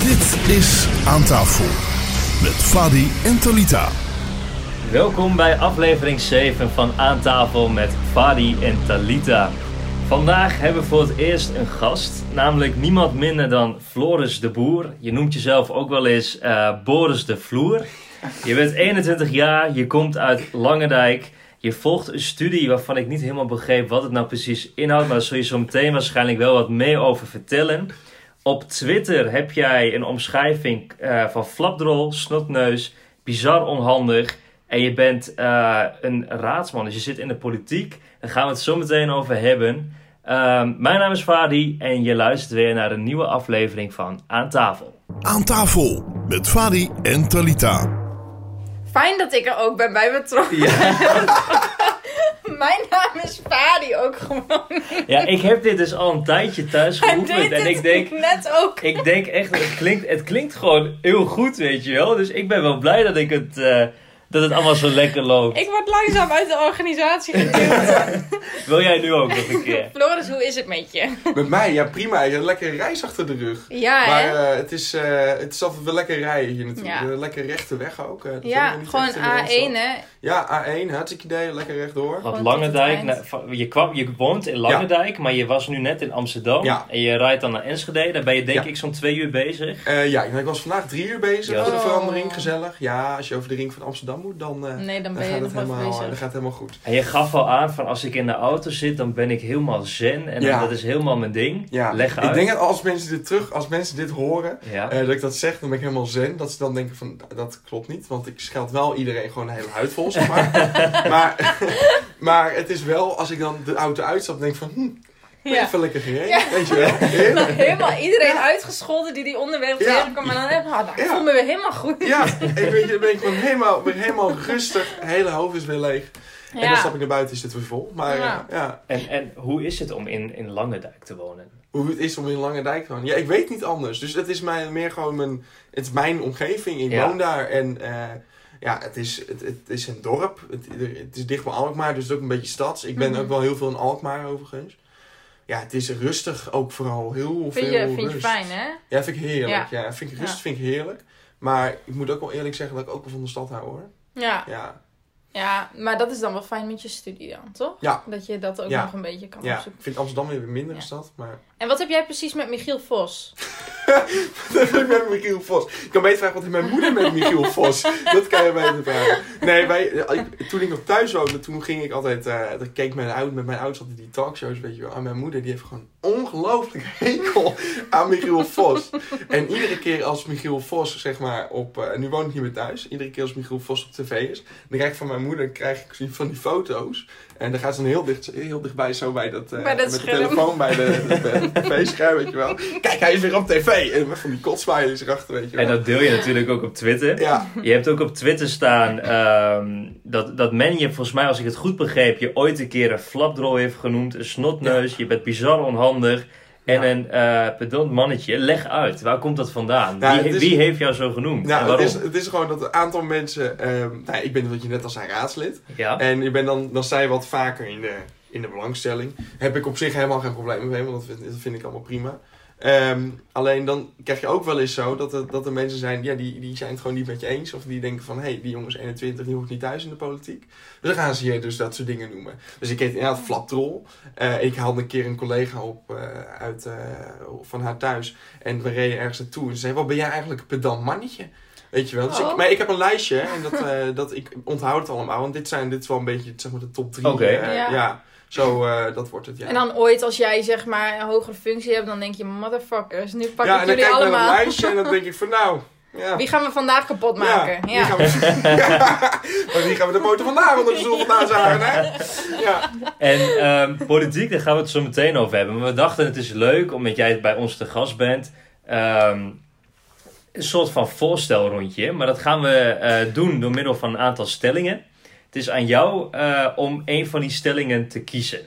Dit is Aan tafel met Fadi en Talita. Welkom bij aflevering 7 van Aan tafel met Fadi en Talita. Vandaag hebben we voor het eerst een gast, namelijk niemand minder dan Floris de Boer. Je noemt jezelf ook wel eens eh, Boris de Vloer. Je bent 21 jaar, je komt uit Langendijk. Je volgt een studie waarvan ik niet helemaal begreep wat het nou precies inhoudt, maar daar zul je zo meteen waarschijnlijk wel wat meer over vertellen. Op Twitter heb jij een omschrijving eh, van flapdrol, snotneus, bizar onhandig. En je bent eh, een raadsman, dus je zit in de politiek. Daar gaan we het zo meteen over hebben. Ehm, mijn naam is Fadi en je luistert weer naar een nieuwe aflevering van Aan tafel. Aan tafel met Fadi en Talita. Fijn dat ik er ook ben bij betrokken. Mijn naam is Fadi ook gewoon. Ja, ik heb dit dus al een tijdje thuis geoefend. En ik denk, net ook. ik denk echt, het klinkt, het klinkt gewoon heel goed, weet je wel. Dus ik ben wel blij dat, ik het, eh, dat het allemaal zo lekker loopt. Ik word langzaam uit de organisatie geduwd. Wil jij nu ook nog een keer? Floris, hoe is het met je? Met mij, ja prima. Je hebt een lekkere reis achter de rug. Ja, maar hè? eh, het, is, eh, het is altijd wel lekker rijden hier natuurlijk. Ja. Een lekker rechte weg ook. eh, dat is Ja, gewoon echt in de Randstad. A1, hè? Ja, A1, hartstikke idee. Lekker rechtdoor. Want Gewoon Langendijk, nou, je, kwam, je woont in Langendijk, maar je was nu net in Amsterdam. Ja. En je rijdt dan naar Enschede. Daar ben je denk Ja. ik zo'n twee uur bezig. Eh, ja, ik was vandaag drie uur bezig Ja. voor de Oh. verandering. Gezellig. Ja, als je over de ring van Amsterdam moet, dan, eh, Nee, dan dan, ben je gaat, nog het helemaal, dan bezig. gaat het helemaal goed. En je gaf al aan van als ik in de auto zit, dan ben ik helemaal zen. En Ja. dat is helemaal mijn ding. Ja. Leg uit. Ik denk dat als mensen dit terug, als mensen dit horen, Ja. eh, dat ik dat zeg, dan ben ik helemaal zen. Dat ze dan denken van, dat klopt niet. Want ik scheld wel iedereen gewoon een hele huid vol, zeg maar. maar, maar het is wel, als ik dan de auto uitstap, denk ik van, hm, Ja. even lekker gereden. Ja. Weet je wel. Heerlijk. Helemaal iedereen uitgescholden die die onderwerp Ja. tegenkwam. Maar dan heb ik, ah, nou, ik Ja. voel me weer helemaal goed. Ja, ik weet je, dan ben ik gewoon helemaal, ben helemaal rustig. Het hele hoofd is weer leeg. En dan stap ik naar buiten, is het weer vol. Maar Ja. ja. ja, En, en hoe is het om in, in Langendijk te wonen? hoe het is om in Langendijk te wonen. Ja, ik weet niet anders. Dus het is mij meer gewoon mijn, het is mijn omgeving. Ik Ja. woon daar en eh, ja, het is, het, het is een dorp. Het, het is dicht bij Alkmaar, dus het is ook een beetje stads. Ik ben Mhm. ook wel heel veel in Alkmaar overigens. Ja, het is rustig ook vooral. Heel Vind veel je, vind je rust. fijn, hè? Ja, vind ik heerlijk. Ja. Ja, vind ik rust Ja. vind ik heerlijk. Maar ik moet ook wel eerlijk zeggen dat ik ook wel van de stad hou hoor. Ja. Ja, ja, maar dat is dan wel fijn met je studie dan, toch? Ja. Dat je dat ook nog een beetje kan ja. ik opzoeken. vind Amsterdam weer een mindere stad. Maar En wat heb jij precies met Michiel Vos? Dat heb ik met Michiel Vos. Ik kan beter vragen wat heeft mijn moeder met Michiel Vos. Dat kan je beter vragen. Nee, wij, toen ik nog thuis woonde, toen ging ik altijd... eh dan keek mijn oud, met mijn ouders altijd die talkshows, weet je wel. En mijn moeder, die heeft gewoon ongelooflijk hekel aan Michiel Vos. En iedere keer als Michiel Vos, zeg maar, op... eh, nu woon ik niet meer thuis. Iedere keer als Michiel Vos op tv is, dan krijg ik van mijn moeder krijg ik van die foto's. En dan gaat ze dan heel, dicht, heel dichtbij zo bij dat... eh, Bij dat met de telefoon bij de, de, de tv-scherm, weet je wel. Kijk, hij is weer op tv. En van die kotsmileys erachter, weet je wel. En dat deel je natuurlijk ook op Twitter. Ja, Je hebt ook op Twitter staan ehm, dat, dat men je, volgens mij als ik het goed begreep, je ooit een keer een flapdrol heeft genoemd, een snotneus, je bent bizar onhandig en een eh pedant mannetje. Leg uit, waar komt dat vandaan? Nou, wie, het is- wie heeft jou zo genoemd? en nou, het, is, het is gewoon dat een aantal mensen... ehm nou, ik ben wat je net al zei raadslid. Ja? En ik ben dan, dan je wat vaker in de, in de belangstelling. Heb ik op zich helemaal geen probleem mee, want dat vind, dat vind ik allemaal prima. Ehm, alleen dan krijg je ook wel eens zo dat er, dat er mensen zijn, ja, die, die zijn het gewoon niet met je eens. Of die denken van, hé, hey, die jongen is 21, die hoort niet thuis in de politiek. Dus dan gaan ze je dus dat soort dingen noemen. Dus ik heet inderdaad Flaptrol. Eh ik haalde een keer een collega op eh, uit, eh, van haar thuis. En we reden ergens naartoe. En ze zei, wat ben jij eigenlijk een pedant mannetje? Weet je wel. Dus ik, Oh. maar ik heb een lijstje en dat, eh, dat ik onthoud het allemaal. Want dit, zijn, dit is wel een beetje zeg maar, de top drie. Oké. eh, Ja. ja. Zo, eh, dat wordt het, ja. En dan ooit als jij zeg maar een hogere functie hebt, dan denk je, motherfuckers, nu pak ja, ik en dan jullie kijk ik naar allemaal. het lijstje en dan denk ik van nou... Ja. Wie gaan we vandaag kapot maken? Ja, Ja. Wie gaan we, maar wie gaan we de poten vandaag onder de stoel vandaan zagen, hè? Ja. En ehm, politiek, daar gaan we het zo meteen over hebben. Maar we dachten het is leuk, omdat jij bij ons te gast bent, ehm, een soort van voorstelrondje. Maar dat gaan we eh, doen door middel van een aantal stellingen. Het is aan jou eh, om een van die stellingen te kiezen.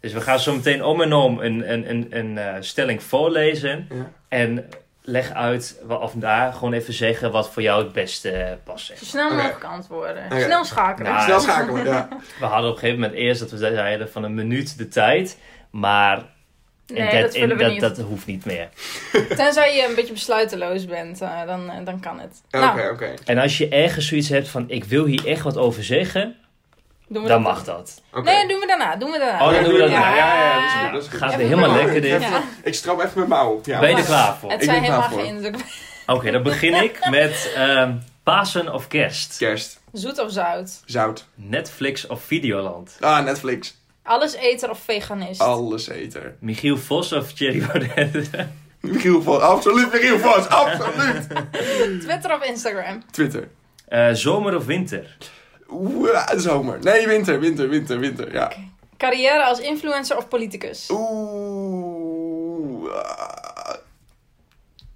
Dus we gaan zo meteen om en om een, een, een, een eh, stelling voorlezen. Ja. En leg uit, of daar gewoon even zeggen wat voor jou het beste eh, past. Zo snel mogelijk antwoorden. Snel schakelen. Nou, Snel schakelen, ja. We hadden op een gegeven moment eerst dat we zeiden van een minuut de tijd. Maar Nee, en dat vullen we dat, niet. dat hoeft niet meer. Tenzij je een beetje besluiteloos bent, eh, dan, eh, dan kan het. Oké, Nou, oké. En als je ergens zoiets hebt van ik wil hier echt wat over zeggen, dan dat mag dat. oké. Nee, doen we daarna. Doen we daarna. Oh, dan doen we dat ja, daarna. ja, ja, dat is goed. Dat is goed. Gaat Even weer helemaal lekker dit. Ja. Ik strap even mijn mouw op. Ja. Ben je er klaar voor? Het Ik zijn ben klaar helemaal voor. geen Oké, dan begin ik met ehm, Pasen of Kerst. Kerst, zoet of zout. zout. Netflix of Videoland. Ah, Netflix. Alles eter of veganist. Alles eten. Michiel Vos of Thierry Baudet. Michiel Vos, absoluut Michiel Vos, absoluut. Twitter of Instagram. Twitter. Eh, zomer of winter? Oeh, zomer. Nee, winter, winter, winter, winter, ja. Carrière als influencer of politicus. Oeh. ah.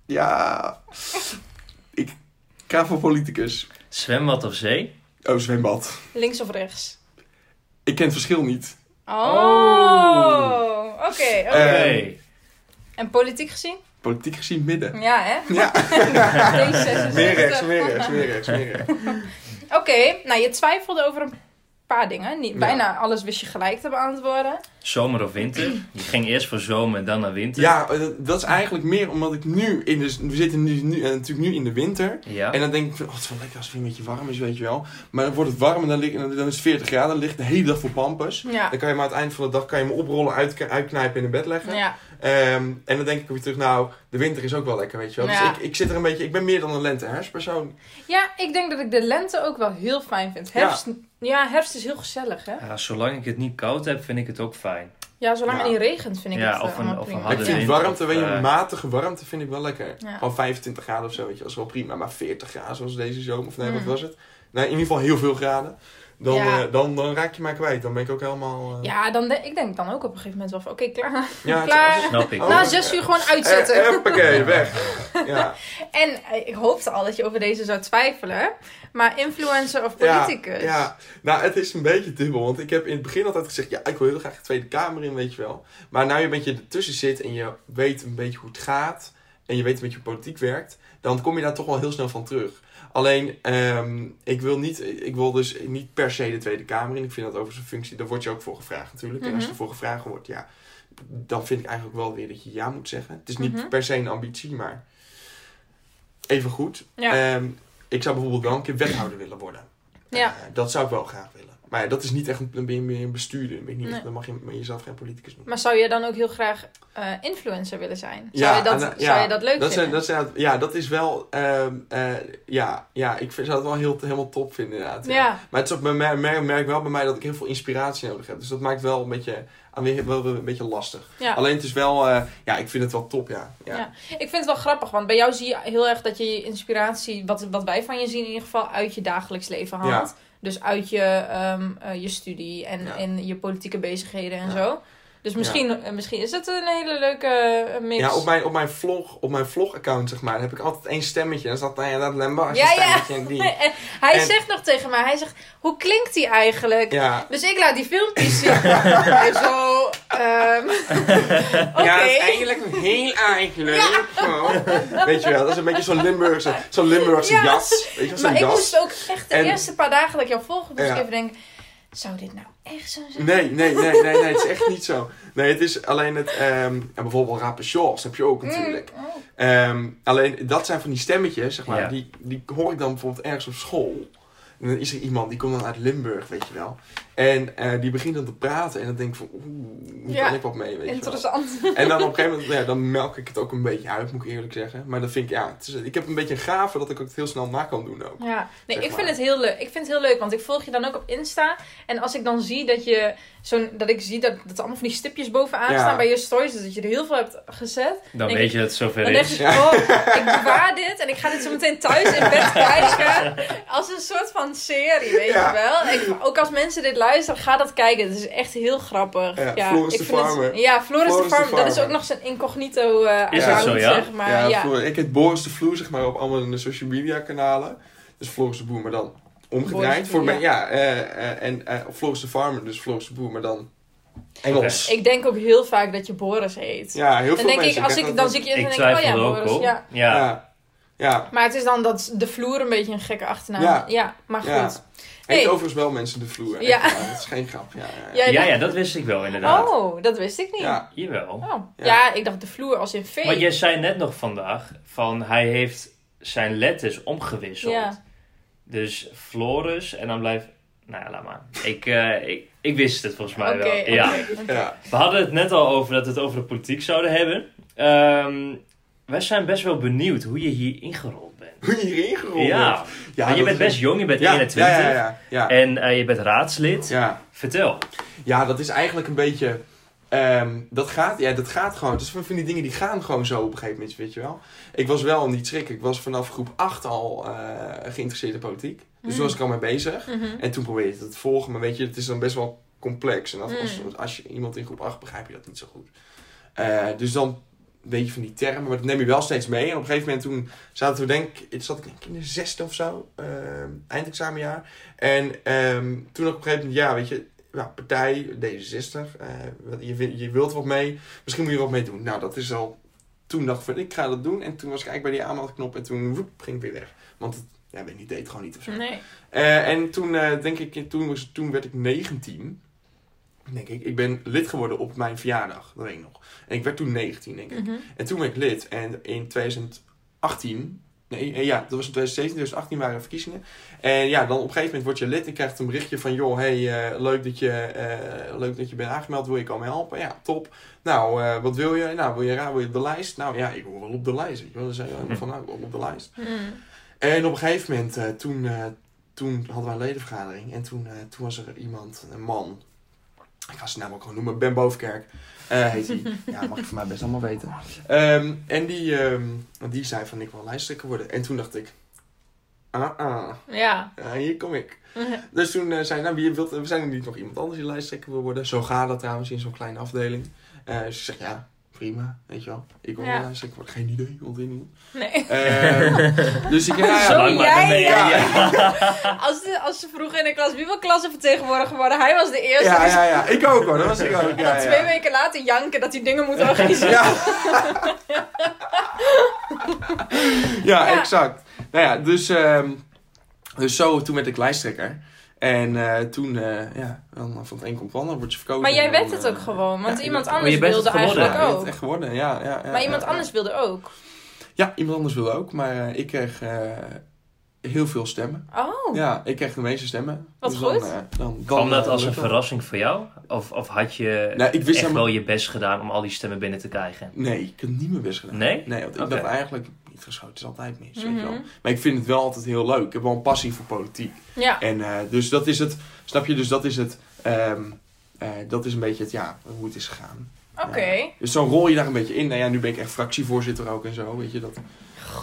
Ja. Ik ga voor politicus. Zwembad of zee? Oh, zwembad. Links of rechts. Ik ken het verschil niet. Oh, oké. Eh, En politiek gezien? Politiek gezien midden. Ja, hè? Ja, D66. meer rechts, meer rechts, meer rechts, meer rechts. Oké, nou je twijfelde over een paar dingen. Niet, Ja. Bijna alles wist je gelijk te beantwoorden. Zomer of winter? Je ging eerst voor zomer, dan naar winter. Ja, dat- is eigenlijk meer omdat ik nu in de... We zitten nu, nu, eh, natuurlijk nu in de winter. Ja. En dan denk ik van, oh, het is wel lekker als het weer een beetje warm is, weet je wel. Maar dan wordt het warm en dan, lig- en dan is het 40 graden. Dan ligt de hele dag voor pampers. Ja. Dan kan je hem aan het eind van de dag kan je hem oprollen, uit, uitknijpen in een bed leggen. Ja, Ehm, en dan denk ik weer terug, nou, de winter is ook wel lekker, weet je wel. Ja. Dus ik, ik zit er een beetje, ik ben meer dan een lenteherfstpersoon. ja, ik denk dat ik de lente ook wel heel fijn vind. Herfst, ja. Herfst is heel gezellig, hè? Ja, zolang ik het niet koud heb, vind ik het ook fijn. Ja, zolang Ja. het niet regent vind ik Ja, het eh, of een- allemaal of een prima. Ik vind warmte, of, weet je, eh, matige warmte vind ik wel lekker. Ja. Gewoon 25 graden of zo, weet je, dat is wel prima. Maar 40 graden zoals deze zomer, of nee, Mm. wat was het? Nee, in ieder geval heel veel graden. Dan, Ja. eh, dan, dan raak je mij kwijt. Dan ben ik ook helemaal... eh, Ja, dan de- ik denk dan ook op een gegeven moment wel van, oké, klaar. ja, klaar. Snap ik. Na zes uur gewoon uitzetten. Eh, Hoppakee, weg. Ja. En ik hoopte al dat je over deze zou twijfelen. Maar influencer of politicus? Ja, ja, nou het is een beetje dubbel. Want ik heb in het begin altijd gezegd, ja, ik wil heel graag de Tweede Kamer in, weet je wel. Maar nu je een beetje ertussen zit en je weet een beetje hoe het gaat. En je weet een beetje hoe politiek werkt. Dan kom je daar toch wel heel snel van terug. Alleen, ehm, ik, wil niet, ik wil dus niet per se de Tweede Kamer in. Ik vind dat over zijn functie, daar word je ook voor gevraagd natuurlijk. En als je Mhm. ervoor gevraagd wordt, ja, dan vind ik eigenlijk wel weer dat je ja moet zeggen. Het is niet Mhm. per se een ambitie, maar even goed. Ja. Ehm, ik zou bijvoorbeeld wel een keer wethouder willen worden. Ja. Eh, dat zou ik wel graag willen. Maar ja, dat is niet echt een, dan ben je meer een bestuurder. Dan, ben je niet Nee. dan mag je jezelf geen politicus noemen. Maar zou je dan ook heel graag eh, influencer willen zijn? Zou, Ja, je, dat, en, eh, zou je dat leuk dat vinden? dat is, ja, dat is wel... ehm, eh, ja, ja, ik vind, zou het wel heel, helemaal top vinden inderdaad. Ja. Maar het is ook bij mij, merk, merk wel bij mij dat ik heel veel inspiratie nodig heb. Dus dat maakt wel een beetje, aan weer- wel een beetje lastig. Ja. Alleen het is wel... ja, ik vind het wel top, ja. ja. Ik vind het wel grappig, want bij jou zie je heel erg dat je je inspiratie, wat, wat wij van je zien in ieder geval, uit je dagelijks leven haalt. Dus uit je, ehm, eh, je studie en, Ja. en je politieke bezigheden en zo. Dus misschien, eh, misschien is het een hele leuke eh, mix. Ja, op mijn, op mijn vlog, op mijn vlog-account, zeg maar, heb ik altijd één stemmetje. En dan daar dat Lembarsje Ja, ja. stemmetje en die. En hij En- zegt nog tegen mij, hij zegt, hoe klinkt die eigenlijk? Ja, Dus ik laat die filmpjes zien. en zo, ehm. Ja, dat is eigenlijk heel eigenlijk. Zo. Weet je wel, dat is een beetje zo'n Limburgse, zo'n Limburgse Ja. jas. Weet je zo'n Maar ik moest ook echt de En- eerste paar dagen dat ik jou volgde, moest Ja. ik even denken, zou dit nou echt zo zijn? Nee, nee, nee, nee, nee, het is echt niet zo. Nee, het is alleen het, ehm, en bijvoorbeeld Rapachos heb je ook natuurlijk. Mm, oh. Ehm, alleen, dat zijn van die stemmetjes, zeg maar, Ja. die, die hoor ik dan bijvoorbeeld ergens op school. En dan is er iemand, die komt dan uit Limburg, weet je wel. En eh, die begint dan te praten en dan denk ik van, oeh, hier Ja, kan ik wat mee, weet je wel. Interessant. En dan op een gegeven moment, ja, dan melk ik het ook een beetje uit, moet ik eerlijk zeggen. Maar dan vind ik, ja, het is, ik heb een beetje een gave dat ik het heel snel na kan doen ook. Ja, nee, ik vind het heel leuk. Ik vind het heel leuk, want ik volg je dan ook op Insta. En als ik dan zie dat je zo'n, dat ik zie dat, dat er allemaal van die stipjes bovenaan Ja. staan bij je stories, dus dat je er heel veel hebt gezet. Dan weet ik- je dat het zover Dan denk is. ik, oh, ik bewaar dit en ik ga dit zo meteen thuis in bed kijken. Als een soort van serie, weet Ja. je wel. Ik, ook als mensen dit luisteren, ga dat kijken. Het is echt heel grappig. Ja, Floris ik de vind het- Farmer. ja, Floris, Floris de de Farmer. Dat is ook Farmer. nog zijn incognito eh Is dat account, zo, ja? zeg maar. ja, Ja, Floor- ik heb Boris de Vloer, zeg maar, op allemaal in de social media kanalen. Dus Floris de Boer, maar dan omgedraaid. Voor mij, ja. eh, eh, en eh, Floris de Farmer, dus Floris de Boer, maar dan Engels. Ik denk ook heel vaak dat je Boris heet. Ja, heel Dan veel denk mensen. ik, als ik, dan zie ik je en denk ik, oh twijfel ja, ook Boris. Ja. Ja. Ja. Ja. Maar het is dan dat de vloer een beetje een gekke achternaam. Ja. Ja, maar goed. Ja. Heet overigens wel mensen de vloer. Ja. Echt Dat is geen grap. Ja, ja, ja. Dat wist ik wel inderdaad. Oh, dat wist ik niet. Ja. Jawel. Oh. Ja. Ja. ik dacht de vloer als in vee. Want jij zei net nog vandaag van hij heeft zijn letters omgewisseld. Ja. Dus Floris en dan blijft... Nou ja, laat maar. Ik, eh, ik, ik wist het volgens mij wel. oké, Ja. We hadden het net al over dat we het over de politiek zouden hebben. Ehm, wij zijn best wel benieuwd hoe je hier ingerold bent. Hoe je hierin gerold Ja, bent. Ja, Want je bent best jong, je bent ja, 21. Ja, ja, ja. ja. En eh, je bent raadslid. ja. Vertel. Ja, dat is eigenlijk een beetje. ehm, dat, gaat, ja, dat gaat gewoon. Dus van die dingen die gaan gewoon zo op een gegeven moment, weet je wel. Ik was wel niet schrikken. Ik was vanaf groep 8 al eh, geïnteresseerd in politiek. Dus Mm. toen was ik al mee bezig. Mhm. En toen probeerde ik het te volgen. Maar weet je, het is dan best wel complex. En als, Mm. als, als je iemand in groep 8 begrijp je dat niet zo goed. Eh, dus dan weet je van die termen. Maar dat neem je wel steeds mee. En op een gegeven moment toen zaten we denk ik... Zat ik denk in de zesde of zo. ehm, eindexamenjaar. En ehm, toen op een gegeven moment... Ja, weet je... Ja, partij, D66. eh, je, je wilt wat mee. Misschien moet je wat mee doen. Nou, dat is al... Toen dacht ik van, ik ga dat doen. En toen was ik eigenlijk bij die aanmeldknop. En toen woep, ging ik weer weg. Want het, ja, weet niet, deed het gewoon niet of zo. Nee. Eh, en toen, eh, denk ik, toen, was, toen werd ik 19. Denk ik. Ik ben lid geworden op mijn verjaardag. Dat weet ik nog. En ik werd toen 19, denk ik. Mhm. En toen werd ik lid. En in 2018. Nee, eh, ja, dat was in 2017, 2018 waren er verkiezingen. En ja, dan op een gegeven moment word je lid en krijgt een berichtje van... joh, hey, eh, leuk, dat je, eh, leuk dat je bent aangemeld, wil je komen helpen? Ja, top. Nou, wat wil je? Nou, wil je raar, wil je op de lijst? Nou ja, ik wil wel op de lijst. Weet je wel. Dan zei je van, nou, ik wil op de lijst. Mhm. En op een gegeven moment, toen, toen hadden we een ledenvergadering. En toen, toen was er iemand, een man. Ga zijn naam ook gewoon noemen. Ben Bovenkerk eh, heet hij. ja, mag ik van mij best allemaal weten. Ehm, en die, ehm, die zei van, ik wil lijsttrekker worden. En toen dacht ik, ah, ah, Ja. hier kom ik. Dus toen eh, zei hij, nou, wie wilt, we zijn er niet nog iemand anders die lijsttrekker wil worden. Zo gaat dat trouwens in zo'n kleine afdeling. Eh, dus ik zeg, ja, prima, weet je wel. Ik wil Ja. wel lijsttrekker worden. Geen idee, want ik niet. Nee. Ehm, dus ik, ja, ja, Zo Lang jij, ja. ja. Als, de, als ze vroeger in de klas wie wil klassenvertegenwoordiger worden, hij was de eerste. Ja, Dus- ja, ja. Ik ook hoor. Dat was ik ook. En Ja, dan twee weken later janken dat hij dingen moet organiseren. Ja. ja, Ja. exact. Nou ja, dus, ehm, dus zo, toen werd ik lijsttrekker. En eh, toen, eh, ja, dan van het een komt het ander, word je verkozen. Maar jij werd het ook eh, gewoon, want ja, iemand anders wilde eigenlijk Ja, ook. het echt geworden, ja. ja, ja maar iemand ja, anders wilde ook. Ja, iemand anders wilde ook, maar eh, ik kreeg eh, heel veel stemmen. Oh, Ja, ik kreeg de meeste stemmen. Wat Dus dan, goed. eh, dan, dan, Kwam dat eh, als een verrassing voor jou? Of, of had je Nee, ik wist echt helemaal- wel je best gedaan om al die stemmen binnen te krijgen? Nee, ik heb niet meer best gedaan. Nee? Nee, want ik dacht eigenlijk, niet geschoten is altijd mis, weet je wel. Mhm. Maar ik vind het wel altijd heel leuk. Ik heb wel een passie voor politiek. ja. En eh, dus dat is het, snap je? Dus dat is het, ehm, eh, dat is een beetje het, ja, hoe het is gegaan. Oké. Dus zo rol je daar een beetje in. Nou ja, nu ben ik echt fractievoorzitter ook en zo, weet je dat.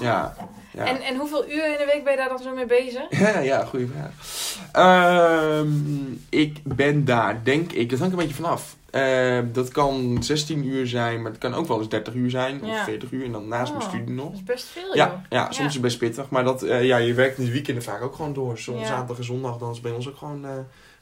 Ja, ja. En, en hoeveel uur in de week ben je daar dan zo mee bezig? Ja, ja, goede vraag. Ehm, ik ben daar, denk ik, dat hangt een beetje vanaf. Ehm, dat kan 16 uur zijn, maar het kan ook wel eens 30 uur zijn, Ja. of 40 uur, en dan naast mijn Oh, studie nog. Dat is best veel, joh. Ja, ja, soms Ja. is het best pittig, maar dat, eh, ja, je werkt in de weekenden vaak ook gewoon door. Soms Ja. zaterdag en zondag, dan is bij ons ook gewoon, eh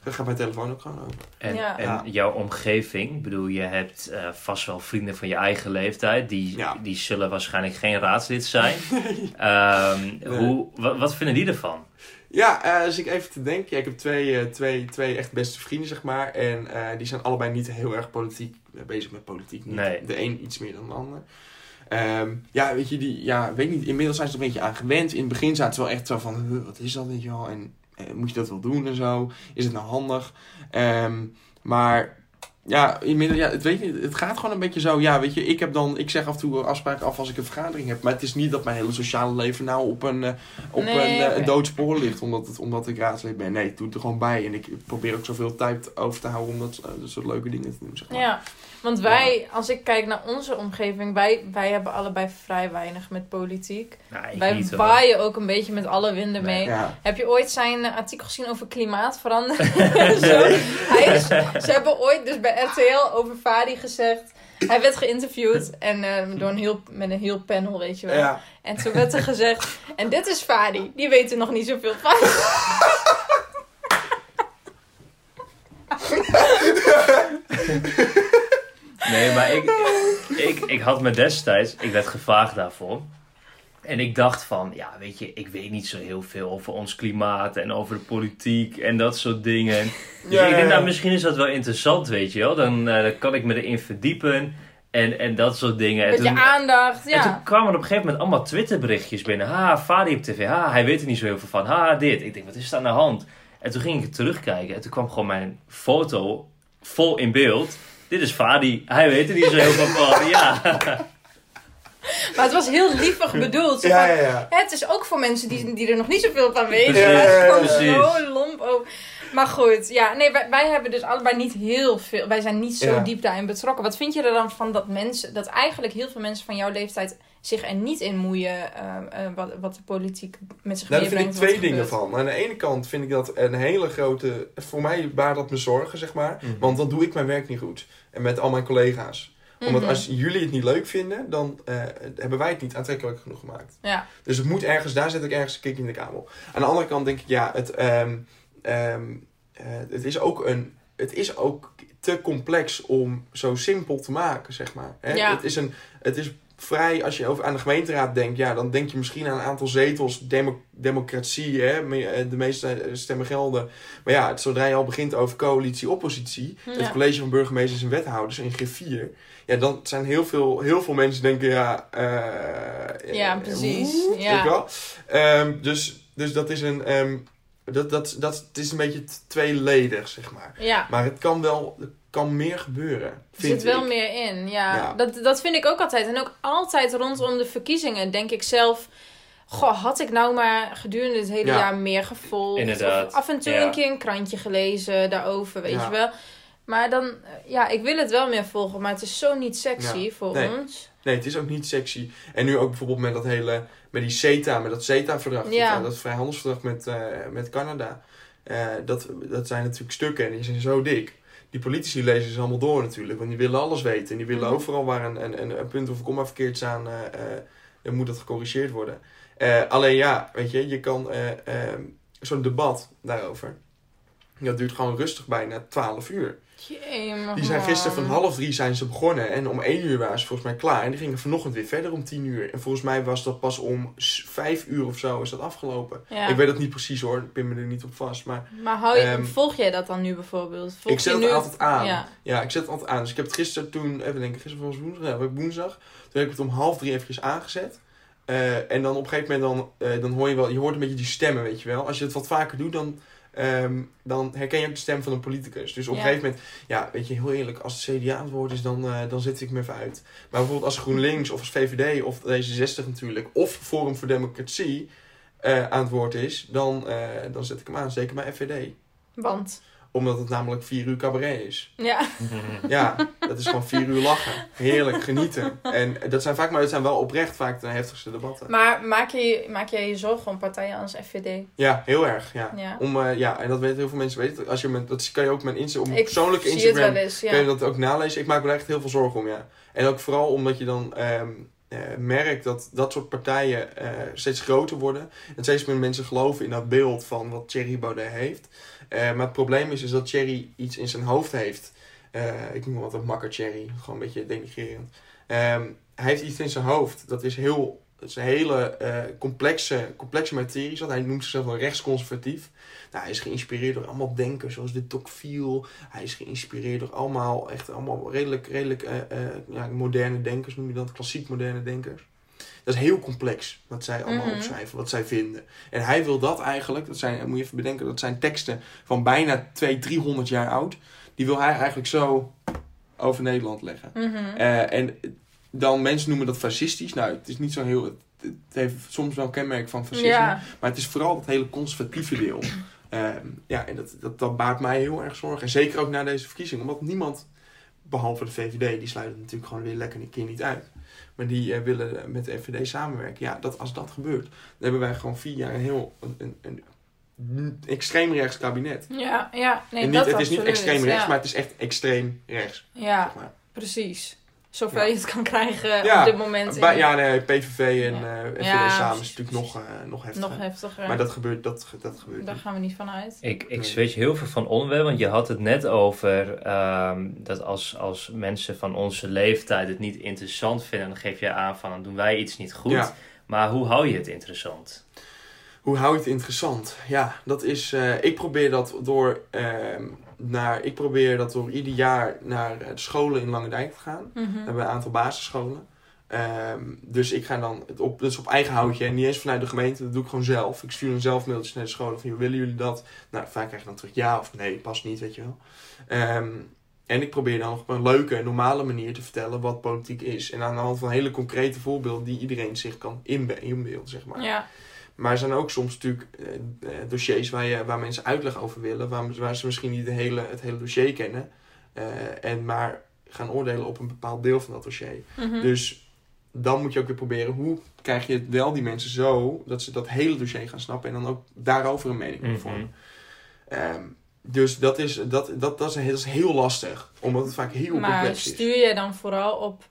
gaat mijn telefoon ook gewoon open. En, Ja. en Ja. jouw omgeving, ik bedoel, je hebt eh, vast wel vrienden van je eigen leeftijd, die, Ja. die zullen waarschijnlijk geen raadslid zijn. Ehm, hoe, wat, wat vinden die ervan? Ja, eh, als ik even te denken. Ja, ik heb twee, eh, twee, twee echt beste vrienden, zeg maar. En eh, die zijn allebei niet heel erg politiek bezig met politiek. Niet. Nee. De een iets meer dan de ander. Ehm, ja, weet je, die, ja, weet niet. Inmiddels zijn ze er een beetje aan gewend. In het begin zaten ze wel echt zo van, "Huh, wat is dat, weet je wel? En moet je dat wel doen en zo? Is het nou handig? Ehm, maar ja, inmiddels, ja, het, weet je, het gaat gewoon een beetje zo. Ja, weet je, ik heb dan, ik zeg af en toe afspraken af als ik een vergadering heb. Maar het is niet dat mijn hele sociale leven nou op een, eh, op Nee, een, eh, een ligt. Omdat, het, omdat ik raadslid ben. Nee, het doet er gewoon bij. En ik probeer ook zoveel tijd over te houden om dat, eh, dat soort leuke dingen te doen, zeg maar. Ja, want wij, als ik kijk naar onze omgeving, wij, wij hebben allebei vrij weinig met politiek. Nou, wij niet, waaien ook een beetje met alle winden Nee. mee. Ja. Heb je ooit zijn artikel gezien over klimaatverandering? Zo. Hij is, ze hebben ooit dus bij RTL over Fadi gezegd. Hij werd geïnterviewd en eh, door een heel, met een heel panel, weet je wel. Ja. En toen werd er gezegd, en dit is Fadi, die weet er nog niet zoveel van. Nee, maar ik, ik, ik had me destijds, ik werd gevraagd daarvoor. En ik dacht van, ja, weet je, ik weet niet zo heel veel over ons klimaat en over de politiek en dat soort dingen. Dus Ja, ik ja, denk, ja. nou, misschien is dat wel interessant, weet je wel. Dan, eh, dan kan ik me erin verdiepen en, en dat soort dingen. En Beetje toen, aandacht, en toen ja. kwamen er op een gegeven moment allemaal Twitterberichtjes binnen. Ha, Fadi op tv, ha, hij weet er niet zo heel veel van. Ha, dit. Ik denk, wat is er aan de hand? En toen ging ik terugkijken en toen kwam gewoon mijn foto vol in beeld. Dit is Fadi, hij weet er niet zo heel veel van. Ja. Maar het was heel lievig bedoeld. Ja, van, ja, ja. Het is ook voor mensen die, die er nog niet zoveel van weten. Het kwam precies. zo lomp over. Maar goed, ja, nee, wij, wij hebben dus allebei niet heel veel. Wij zijn niet zo Ja. diep daarin betrokken. Wat vind je er dan van dat mensen, dat eigenlijk heel veel mensen van jouw leeftijd zich er niet in moeien eh, eh, wat, wat de politiek met zich Nou, daar vind ik meebrengt, twee dingen van. Aan de ene kant vind ik dat een hele grote... Voor mij baart dat me zorgen, zeg maar. Mhm. Want dan doe ik mijn werk niet goed. En met al mijn collega's. Omdat Mhm. als jullie het niet leuk vinden, dan eh, hebben wij het niet aantrekkelijk genoeg gemaakt. Ja, Dus het moet ergens, daar zet ik ergens een kick in de kabel. Aan de andere kant denk ik, ja, het, ehm, ehm, eh, het, is ook een, het is ook te complex om zo simpel te maken, zeg maar. Hè? Ja. Het, is een, het is vrij, als je over aan de gemeenteraad denkt, ja, dan denk je misschien aan een aantal zetels, demo- democratie, hè? eh, de meeste stemmen gelden. Maar ja, zodra je al begint over coalitie-oppositie, het college van burgemeesters en wethouders in G4, ja, dan zijn heel veel, heel veel mensen denken, ja... eh, Ja, eh, precies. Ja. Wel? Ehm, dus, dus dat is een... ehm, dat, dat, dat, het is een beetje tweeledig, zeg maar. ja. Maar het kan wel... Kan meer gebeuren, Er zit wel ik. meer in, ja. Ja. Dat, dat vind ik ook altijd. En ook altijd rondom de verkiezingen denk ik zelf... Goh, had ik nou maar gedurende het hele Ja. jaar meer gevolgd? Inderdaad, Of af en toe ja. een keer een krantje gelezen daarover, weet Ja. je wel. Maar dan, eh, ja, ik wil het wel meer volgen. Maar het is zo niet sexy Ja. voor Nee. ons. Nee, het is ook niet sexy. En nu ook bijvoorbeeld met dat hele... Met die CETA, met dat CETA-verdrag. Ja. Dat, dat vrijhandelsverdrag met, eh, met Canada. Eh, dat, dat zijn natuurlijk stukken en die zijn zo dik. Die politici lezen ze allemaal door natuurlijk. Want die willen alles weten. En die willen Mhm. overal waar een, een, een, een punt of een komma verkeerd staan... eh, dan moet dat gecorrigeerd worden. Eh, alleen ja, weet je, je kan... eh, ehm, Zo'n debat daarover... Dat duurt gewoon rustig bijna 12 uur. Jee, Die zijn gisteren van half drie zijn ze begonnen. En om één uur waren ze volgens mij klaar. En die gingen vanochtend weer verder om tien uur. En volgens mij was dat pas om vijf uur of zo is dat afgelopen. Ja. Ik weet het niet precies hoor. Ik pin me er niet op vast. Maar Maar hou je, Ehm, volg jij dat dan nu bijvoorbeeld? Volg ik zet het nu... altijd aan. Ja. Ja, ik zet het altijd aan. Dus ik heb het gisteren toen... Even denken, gisteren was woensdag. Ja, woensdag. Toen heb ik het om half drie eventjes aangezet. Eh, en dan op een gegeven moment dan, eh, dan hoor je wel... Je hoort een beetje die stemmen, weet je wel. Als je het wat vaker doet, dan... ehm, dan herken je ook de stem van een politicus. Dus op een gegeven moment, ja, weet je, heel eerlijk, als het CDA aan het woord is, dan, eh, dan zet ik me even uit. Maar bijvoorbeeld als GroenLinks of als VVD of D66 natuurlijk, of Forum voor Democratie eh, aan het woord is, dan, eh, dan zet ik hem aan. Zeker bij FVD. Want, Omdat het namelijk vier uur cabaret is. ja. Ja, dat is gewoon vier uur lachen. Heerlijk, genieten. En dat zijn vaak, maar dat zijn wel oprecht vaak de heftigste debatten. Maar maak, je, maak jij je zorgen om partijen als FVD? Ja, heel erg, ja. Ja. Om, eh, ja, en dat weten heel veel mensen weten. Als je met, dat kan je ook met Insta, op mijn Ik persoonlijke zie Instagram het wel eens, ja. kun je dat ook nalezen. Ik maak me echt heel veel zorgen om, ja. En ook vooral omdat je dan ehm, eh, merkt dat dat soort partijen eh, steeds groter worden. En steeds meer mensen geloven in dat beeld van wat Thierry Baudet heeft. Eh, maar het probleem is, is dat Thierry iets in zijn hoofd heeft. Ik noem hem altijd makker Thierry, gewoon een beetje denigrerend. Ehm, hij heeft iets in zijn hoofd. Dat is heel... Is een hele eh, complexe, complexe materie. Zat. Hij noemt zichzelf wel rechtsconservatief. Nou, hij is geïnspireerd door allemaal denkers zoals de Tocqueville. Hij is geïnspireerd door allemaal, echt allemaal redelijk, redelijk eh, eh, ja, moderne denkers, noem je dat, klassiek moderne denkers. Dat is heel complex wat zij allemaal Mhm. opschrijven, wat zij vinden. En hij wil dat eigenlijk, dat zijn, moet je even bedenken, dat zijn teksten van bijna 200, 300 jaar oud. Die wil hij eigenlijk zo over Nederland leggen. Mhm. En dan mensen noemen dat fascistisch. Nou, het is niet zo heel. Het, het heeft soms wel kenmerk van fascisme. Ja, Maar het is vooral het hele conservatieve deel. Ehm, ja, en dat, dat, dat baart mij heel erg zorgen. En zeker ook na deze verkiezing. Omdat niemand, behalve de VVD, die sluiten natuurlijk gewoon weer lekker een keer niet uit. Maar die eh, willen met de FVD samenwerken. Ja, dat, als dat gebeurt, dan hebben wij gewoon vier jaar een heel een, een, een, een extreem rechts kabinet. ja, ja. Nee, en niet, dat het is niet extreem rechts, ja. maar het is echt extreem rechts. Ja, Zeg maar. precies. Zover Ja. je het kan krijgen Ja, op dit moment. in- ja, nee, PVV en eh Ja, samen precies, is natuurlijk nog, eh, nog heftiger. Nog heftiger. Maar dat gebeurt, dat, dat gebeurt Daar niet. gaan we niet van uit. Ik, ik switch heel veel van onderwerp, want je had het net over ehm, dat als, als mensen van onze leeftijd het niet interessant vinden, dan geef je aan van dan doen wij iets niet goed. Ja. Maar hoe hou je het interessant? Hoe hou je het interessant? Ja, dat is. eh, ik probeer dat door. ehm, naar, ik probeer dat door ieder jaar naar eh, de scholen in Langendijk te gaan. We Mhm. hebben een aantal basisscholen. Ehm, dus ik ga dan het op, dus op eigen houtje en niet eens vanuit de gemeente, dat doe ik gewoon zelf. Ik stuur dan zelf mailtjes naar de scholen van, willen jullie dat? Nou, vaak krijg je dan terug ja of nee, past niet, weet je wel. Ehm, en ik probeer dan op een leuke en normale manier te vertellen wat politiek is. En aan de hand van hele concrete voorbeelden die iedereen zich kan inbe- inbeelden, zeg maar. Ja. Maar er zijn ook soms natuurlijk eh, eh, dossiers waar, je, waar mensen uitleg over willen, waar, waar ze misschien niet de hele, het hele dossier kennen. eh, en maar gaan oordelen op een bepaald deel van dat dossier. Mhm. Dus dan moet je ook weer proberen hoe krijg je wel die mensen zo dat ze dat hele dossier gaan snappen en dan ook daarover een mening kunnen Mhm. vormen. Ehm, dus dat is, dat, dat, dat, is, heel- dat is heel lastig, omdat het vaak heel maar complex is. stuur je dan vooral op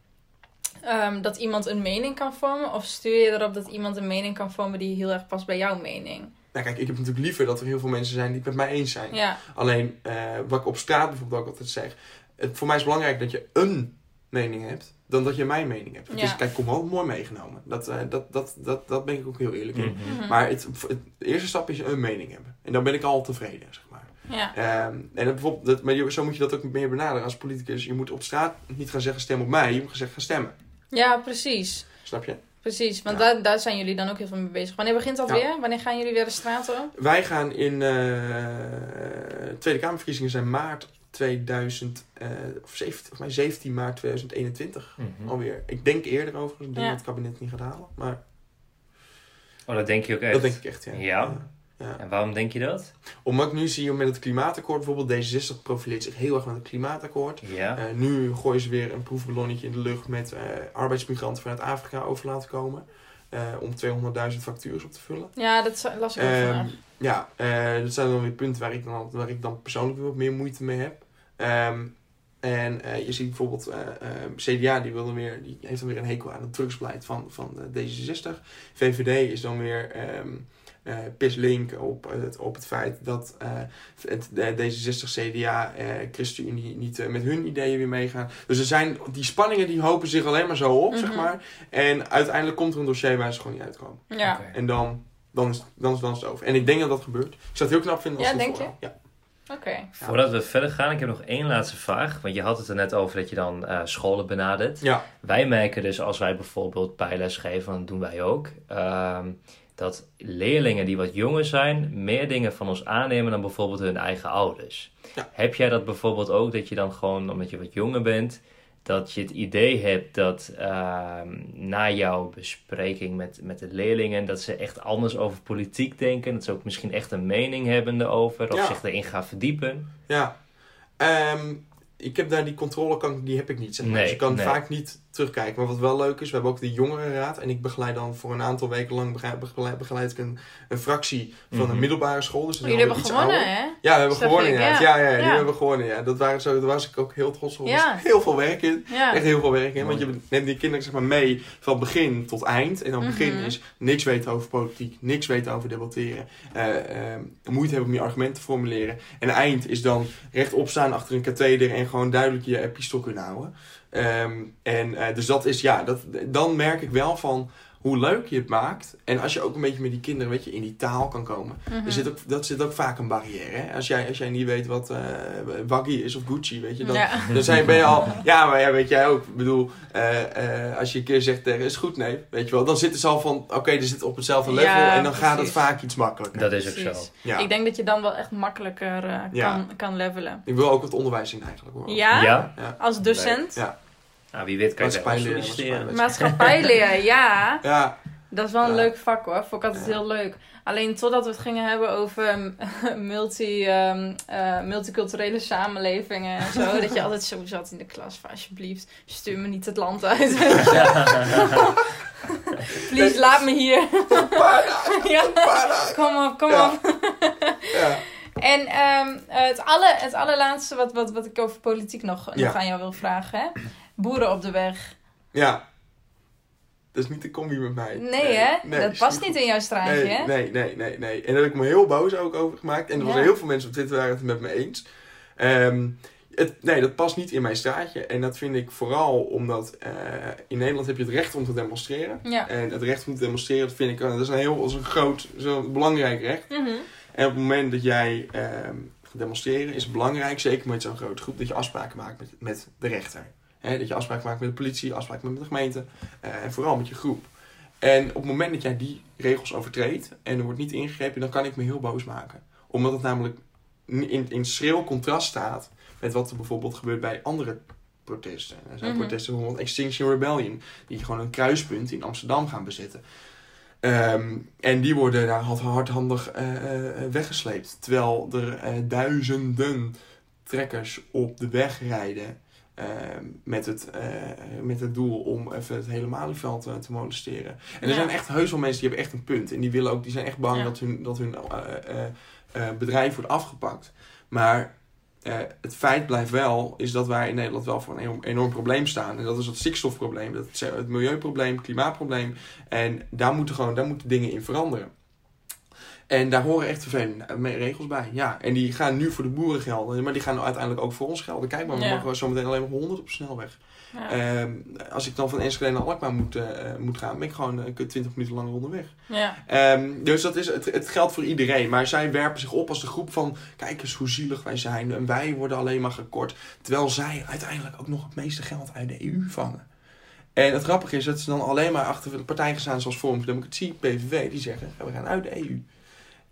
ehm, dat iemand een mening kan vormen? Of stuur je erop dat iemand een mening kan vormen die heel erg past bij jouw mening? Nou, kijk, ik heb natuurlijk liever dat er heel veel mensen zijn die het met mij eens zijn. Ja, Alleen, eh, wat ik op straat bijvoorbeeld ook altijd zeg. Het, voor mij is het belangrijk dat je een mening hebt, dan dat je mijn mening hebt. Het Ja. is, kijk, kom wel mooi meegenomen. Dat, eh, dat, dat, dat, dat ben ik ook heel eerlijk in. Mhm. Maar het, het, de eerste stap is een mening hebben. En dan ben ik al tevreden, zeg maar. ja. Ehm, en dat bijvoorbeeld, dat, maar zo moet je dat ook meer benaderen als politicus. Je moet op straat niet gaan zeggen stem op mij. Je moet gaan zeggen stemmen. Ja precies. Snap je? Precies, want Ja. daar, daar zijn jullie dan ook heel veel mee bezig. Wanneer begint dat Ja. weer? Wanneer gaan jullie weer de straat op? Wij gaan in eh, Tweede Kamerverkiezingen zijn maart 2000, eh, of 17, of mij 17 maart 2021 Mhm. alweer. Ik denk eerder overigens. Ik denk Ja. dat het kabinet niet gaat halen. Maar Oh, dat denk je ook echt? dat denk ik echt, ja. Ja? Ja. En waarom denk je dat? Omdat ik nu zie met het klimaatakkoord bijvoorbeeld, D66 profileert zich heel erg met het klimaatakkoord. Ja. Eh, nu gooien ze weer een proefballonnetje in de lucht met eh, arbeidsmigranten vanuit Afrika over laten komen. eh, om 200.000 factures op te vullen. Ja, dat las ik ook Ehm, vandaag. ja, eh, dat zijn dan weer punten waar ik dan, waar ik dan persoonlijk weer wat meer moeite mee heb. Ehm, en eh, je ziet bijvoorbeeld eh, eh, CDA, die, wil dan weer, die heeft dan weer een hekel aan het drugsbeleid van, van de D66. VVD is dan weer ehm eh pislink op het, op het feit dat eh, het, de D66, CDA, eh ChristenUnie niet eh, met hun ideeën weer meegaan. Dus er zijn, die spanningen die hopen zich alleen maar zo op, zeg Mhm. maar. En uiteindelijk komt er een dossier waar ze gewoon niet uitkomen. Ja. Oké. En dan, dan, is, dan, is, dan is het over. En ik denk dat dat gebeurt. Ik zou het heel knap vinden als Ja, het denk voorhoudt. Ja. Oké. Voordat we verder gaan, ik heb nog één laatste vraag. Want je had het er net over dat je dan eh, scholen benadert. Ja. Wij merken dus als wij bijvoorbeeld bijles geven, dat doen wij ook, ehm, dat leerlingen die wat jonger zijn, meer dingen van ons aannemen dan bijvoorbeeld hun eigen ouders. Ja. Heb jij dat bijvoorbeeld ook, dat je dan gewoon, omdat je wat jonger bent, dat je het idee hebt dat ehm, na jouw bespreking met, met de leerlingen, dat ze echt anders over politiek denken, dat ze ook misschien echt een mening hebben erover, of Ja. zich erin gaan verdiepen? Ja. Ehm, ik heb daar die controle, kan, die heb ik niet. Zeg maar. Nee, dus ik kan nee. vaak niet terugkijken. Maar wat wel leuk is, we hebben ook de jongerenraad. En ik begeleid dan voor een aantal weken lang begeleid, begeleid, begeleid ik een, een fractie van Mhm. een middelbare school. Dus is Jullie hebben iets gewonnen, ouder. hè? Ja, we hebben gewonnen ja. Ja, ja, Ja. hebben gewonnen. Ja. Dat waren zo, daar was ik ook heel trots op. Ja. was heel veel werk in. Ja. Echt heel veel werk in. Want je neemt die kinderen zeg maar mee van begin tot eind. En dan begin Mhm. is niks weten over politiek, niks weten over debatteren. eh, eh, moeite hebben om je argumenten te formuleren. En eind is dan rechtop staan achter een katheder en gewoon duidelijk je epistool kunnen houden. Ehm, en eh, dus dat is, ja, dat, dan merk ik wel van hoe leuk je het maakt. En als je ook een beetje met die kinderen, weet je, in die taal kan komen. Mhm. Er zit ook, dat zit ook vaak een barrière. Hè? Als, jij, als jij niet weet wat eh Waggy is of Gucci, weet je, dan, Ja. dan zijn, ben je al... Ja, maar ja, weet jij ook. Ik bedoel, eh, eh, als je een keer zegt tegen is goed, nee, weet je wel. Dan zitten ze al van, oké, er zit op hetzelfde level. Ja, en dan gaat het vaak iets makkelijker. Dat is ook zo. Ja. Ik denk dat je dan wel echt makkelijker eh, Ja. kan, kan levelen. Ik wil ook het onderwijs in eigenlijk hoor. Ja? Ja? Ja. Als docent? Ja. Nou, wie weet kan je bij ons Maatschappijleer, solliciteren. Maatschappijleer, ja. Ja, Dat is wel een Ja. leuk vak hoor. Vond ik altijd Ja. heel leuk. Alleen totdat we het gingen hebben over multi, ehm, eh, multiculturele samenlevingen en zo. dat je altijd zo zat in de klas van alsjeblieft, stuur me niet het land uit. Please, laat me hier. ja, kom op, kom Ja. op. Ja. En ehm, het, aller, het allerlaatste wat, wat, wat ik over politiek nog, Ja. nog aan jou wil vragen. Hè? Boeren op de weg. ja. Dat is niet de combi met mij. Nee, hè? nee, dat past niet in jouw straatje, Nee, hè? nee, nee, nee, nee. En daar heb ik me heel boos ook over gemaakt. En er Ja. waren heel veel mensen op Twitter waren het met me eens. Ehm, het, nee, dat past niet in mijn straatje. En dat vind ik vooral omdat eh, in Nederland heb je het recht om te demonstreren. Ja. En het recht om te demonstreren, dat vind ik eh, dat is een heel dat is een groot, zo'n belangrijk recht. Mhm. En op het moment dat jij ehm gaat demonstreren, is het belangrijk, zeker met zo'n grote groep, dat je afspraken maakt met, met de rechter. Hè, dat je afspraken maakt met de politie, afspraken met de gemeente eh, en vooral met je groep. En op het moment dat jij die regels overtreedt en er wordt niet ingegrepen, dan kan ik me heel boos maken. Omdat het namelijk in, in schril contrast staat met wat er bijvoorbeeld gebeurt bij andere protesten. Er zijn Mhm. protesten, bijvoorbeeld Extinction Rebellion, die gewoon een kruispunt in Amsterdam gaan bezetten. Ehm, en die worden daar hard- hardhandig eh, eh, weggesleept. Terwijl er duizenden trekkers op de weg rijden. Ehm, met, het, eh, met het doel om even het hele Malieveld eh, te molesteren. En er Ja. zijn echt heus wel mensen die hebben echt een punt. En die, willen ook, die zijn echt bang Ja. dat hun, dat hun eh, bedrijf wordt afgepakt. Maar het feit blijft wel, is dat wij in Nederland wel voor een enorm, enorm probleem staan. En dat is het stikstofprobleem, dat het milieuprobleem, het klimaatprobleem. En daar moeten gewoon daar moeten dingen in veranderen. En daar horen echt vervelende eh, regels bij. Ja, en die gaan nu voor de boeren gelden, maar die gaan uiteindelijk ook voor ons gelden. Kijk maar, we Ja. mogen zometeen alleen maar 100 op snelweg. Ja. Ehm, als ik dan van Enschede naar Alkmaar moet, eh, moet gaan, ben ik gewoon eh, 20 minuten langer onderweg. ja. Ehm, dus dat is, het, het geldt voor iedereen. Maar zij werpen zich op als de groep van... Kijk eens hoe zielig wij zijn. En wij worden alleen maar gekort. Terwijl zij uiteindelijk ook nog het meeste geld uit de EU vangen. En het grappige is dat ze dan alleen maar achter de partijen staan... zoals Forum voor Democratie, PVV. Die zeggen, we gaan uit de EU.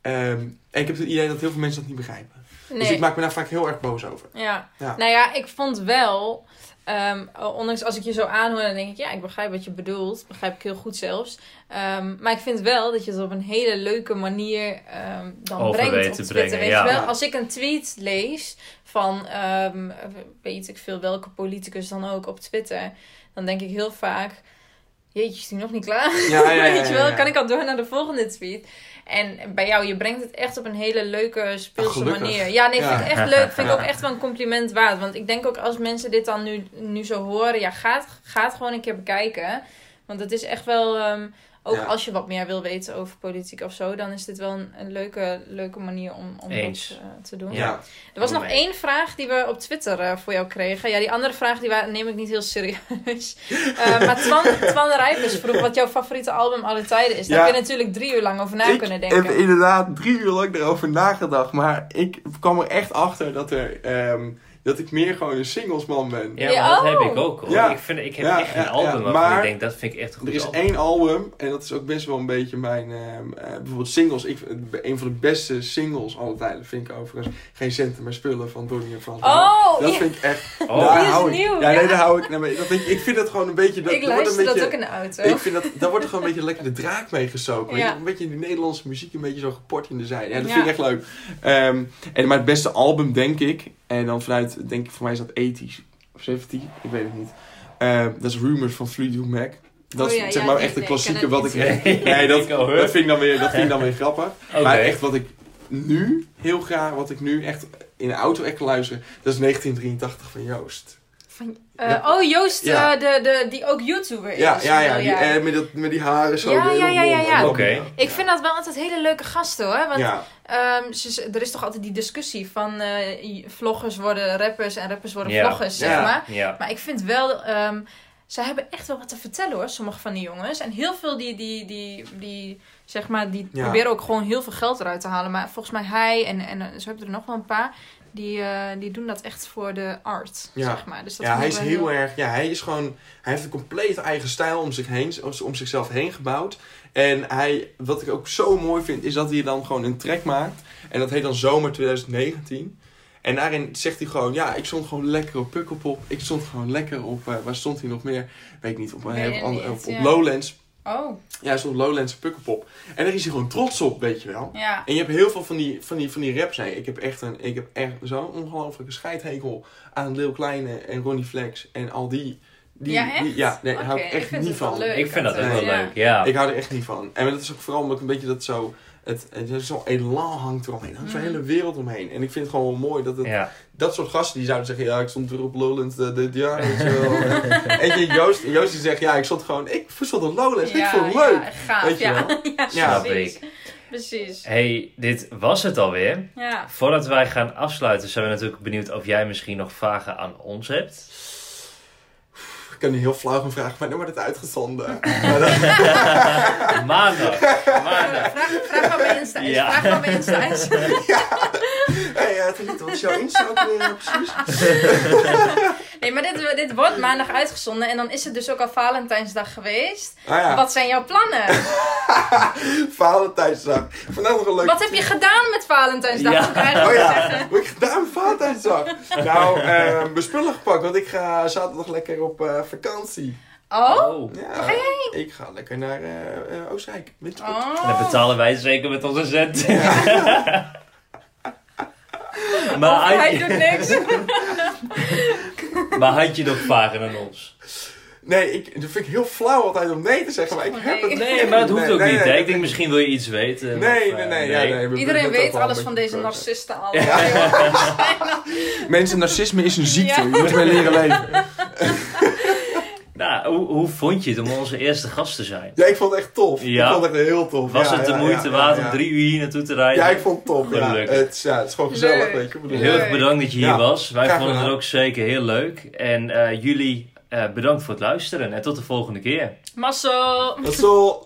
Ehm, en ik heb het idee dat heel veel mensen dat niet begrijpen. Nee. Dus ik maak me daar vaak heel erg boos over. Ja. Ja. nou ja, ik vond wel, ehm, ondanks als ik je zo aanhoor, dan denk ik, ja, ik begrijp wat je bedoelt. Begrijp ik heel goed zelfs. Ehm, maar ik vind wel dat je het op een hele leuke manier ehm, dan Over brengt weet op te Twitter. brengen, weet ja. je wel? Als ik een tweet lees van, ehm, weet ik veel, welke politicus dan ook op Twitter, dan denk ik heel vaak, jeetje, is die nog niet klaar? Ja, ja, ja, Weet je wel, ja, ja. kan ik al door naar de volgende tweet. En bij jou, je brengt het echt op een hele leuke, speelse gelukkig. manier. Ja, nee, vind Ja. ik echt leuk. Vind ik ook echt wel een compliment waard. Want ik denk ook als mensen dit dan nu, nu zo horen, ja, ga het, ga het gewoon een keer bekijken. Want het is echt wel, ehm, ook Ja. als je wat meer wil weten over politiek of zo, dan is dit wel een, een leuke, leuke manier om, om Eens. dat eh, te doen. Ja. Er was nog Nee. één vraag die we op Twitter eh, voor jou kregen. Ja, die andere vraag die neem ik niet heel serieus. Eh, maar Twan, Twan Rijpers vroeg wat jouw favoriete album aller tijden is. Daar Ja. heb je natuurlijk drie uur lang over na ik kunnen heb denken. inderdaad drie uur lang erover nagedacht. Maar ik kwam er echt achter dat, er, ehm, dat ik meer gewoon een singlesman ben. Ja, maar dat heb oh. ik ook hoor. Ja. Ik, vind, ik heb Ja, echt geen ja, album waarvan Maar ik denk, dat vind ik echt goed Er is album. één album, en dat is ook best wel een beetje mijn... ehm, eh, bijvoorbeeld singles. Ik, een van de beste singles alle tijden vind ik overigens... Geen centen maar spullen van Donnie en Frans. Oh, dat ja. vind ik echt... Oh, daar die is hou ik, nieuw, Ja, nee, daar hou ik... Nee, maar dat, vind ik, ik vind het gewoon een beetje... Dat, ik dat wordt luister een dat beetje, ook in de auto. Ik vind dat, daar wordt er gewoon een beetje lekker de draak mee gestoken. Ja. Een beetje die Nederlandse muziek, een beetje zo geport in de zij. Ja, dat Ja. vind ik echt leuk. Ehm, en, maar het beste album, denk ik, en dan vanuit, denk ik, voor mij is dat 80 of 70, ik weet het niet. Ehm, dat is Rumors van Fleetwood Mac. Dat Oh is ja, zeg maar echt een nee, het wat ik. Nee, Nee, dat, dat vind ik dan weer, dat vind ik dan weer grappig. Maar echt wat ik nu heel graag, wat ik nu echt in de auto echt kan luisteren, dat is 1983 van Joost. Van, eh, Ja. Oh, Joost, Ja. eh, de, de, die ook YouTuber is. Ja, ja, ja. bedoel Die, eh, met, dat, met die haren zo. Ja, ja, ja, ja, Oké. Ik vind dat wel altijd hele leuke gasten hoor. Want Ja, ehm, ze- ze- er is toch altijd die discussie van eh, vloggers worden rappers en rappers worden Ja. vloggers, zeg Ja. maar. Ja. Maar ik vind wel, ehm zij hebben echt wel wat te vertellen hoor, sommige van die jongens. En heel veel die, die, die, die zeg maar, die Ja. proberen ook gewoon heel veel geld eruit te halen. Maar volgens mij hij en, en zo hebben er nog wel een paar, die, eh, die doen dat echt voor de art, Ja. zeg maar. Dus dat ja hij is heel erg. Ja, hij is gewoon. Hij heeft een compleet eigen stijl om zich heen, om zichzelf heen gebouwd. En hij, wat ik ook zo mooi vind, is dat hij dan gewoon een track maakt. En dat heet dan Zomer 2019. En daarin zegt hij gewoon, ja, ik stond gewoon lekker op Pukkelpop. Ik stond gewoon lekker op, eh, waar stond hij nog meer? Weet ik niet, op, Weet op, op, op. Lowlands. Oh, Ja, hij stond op Lowlands op Pukkelpop. En daar is hij gewoon trots op, weet je wel. ja. En je hebt heel veel van die, van die, van die raps. Nee, ik heb echt, een, ik heb echt zo'n ongelofelijke scheidhekel aan Lil Kleine en Ronnie Flex en al die. die Ja, echt? Die, ja, nee, daar hou ik echt niet van. leuk. Ik vind dat ook wel leuk, ja. Ik hou er echt niet van. En dat is ook vooral omdat ik een beetje dat zo... Het, het is zo'n elan hangt eromheen. Er hangt zo'n Mhm. hele wereld omheen. En ik vind het gewoon wel mooi dat het, Ja. dat soort gasten die zouden zeggen... Ja, ik stond weer op Lowlands de- dit jaar. Weet je wel. en je, Joost, Joost die zegt... Ja, ik stond gewoon... Ik stond op Lowlands. ik vond het leuk. Ja, gaaf. Weet je ja. wel? ja, precies. ik. Precies. hey, dit was het alweer. Ja. Voordat wij gaan afsluiten zijn we natuurlijk benieuwd of jij misschien nog vragen aan ons hebt. Ik kan nu heel flauw gaan vragen, wanneer wordt het uitgezonden? Maandag. Maandag. Vraag, vraag aan mijn Insta. Ja. Vraag aan mijn Insta. Hé, hey, uh, wat is jouw Insta ook weer eh, precies? Nee, maar dit, dit wordt maandag uitgezonden. En dan is het dus ook al Valentijnsdag geweest. Ah ja, Wat zijn jouw plannen? Valentijnsdag. Vandaag nog een leuk... Wat heb je gedaan met Valentijnsdag? Ja. Oh ja, zeggen. wat heb ik gedaan met Valentijnsdag? Nou, eh, mijn spullen gepakt, want ik ga zaterdag lekker op eh, vakantie. Oh? Oh. Ja, ik ga lekker naar eh, eh, Oostenrijk. Oh. Dat betalen wij zeker met onze cent. maar, Hij doet niks. maar had je nog vragen aan ons? Nee, ik, dat vind ik heel flauw altijd om nee te zeggen, maar ik heb nee. het Nee, maar dat hoeft Nee, ook nee, niet. nee, nee. ik denk misschien wil je iets weten. Nee, of, nee, eh, nee. Ja, nee we- Iedereen weet alles van deze proces. narcisten al. Ja. Mensen, narcisme is een ziekte. Ja. Je moet ermee leren leven. Nou, hoe, hoe vond je het om onze eerste gast te zijn? Ja, ik vond het echt tof. Ja? Ik vond het echt heel tof. Was Ja, het de ja, moeite ja, waard ja, om ja. drie uur hier naartoe te rijden? Ja, ik vond het tof. Ja. Gelukkig. Het, is- ja, het is gewoon gezellig, Leuk. weet je. Heel erg bedankt dat je hier Ja, was. Wij graag vonden het ook zeker heel leuk. En eh, jullie eh, bedankt voor het luisteren en tot de volgende keer. Is zo...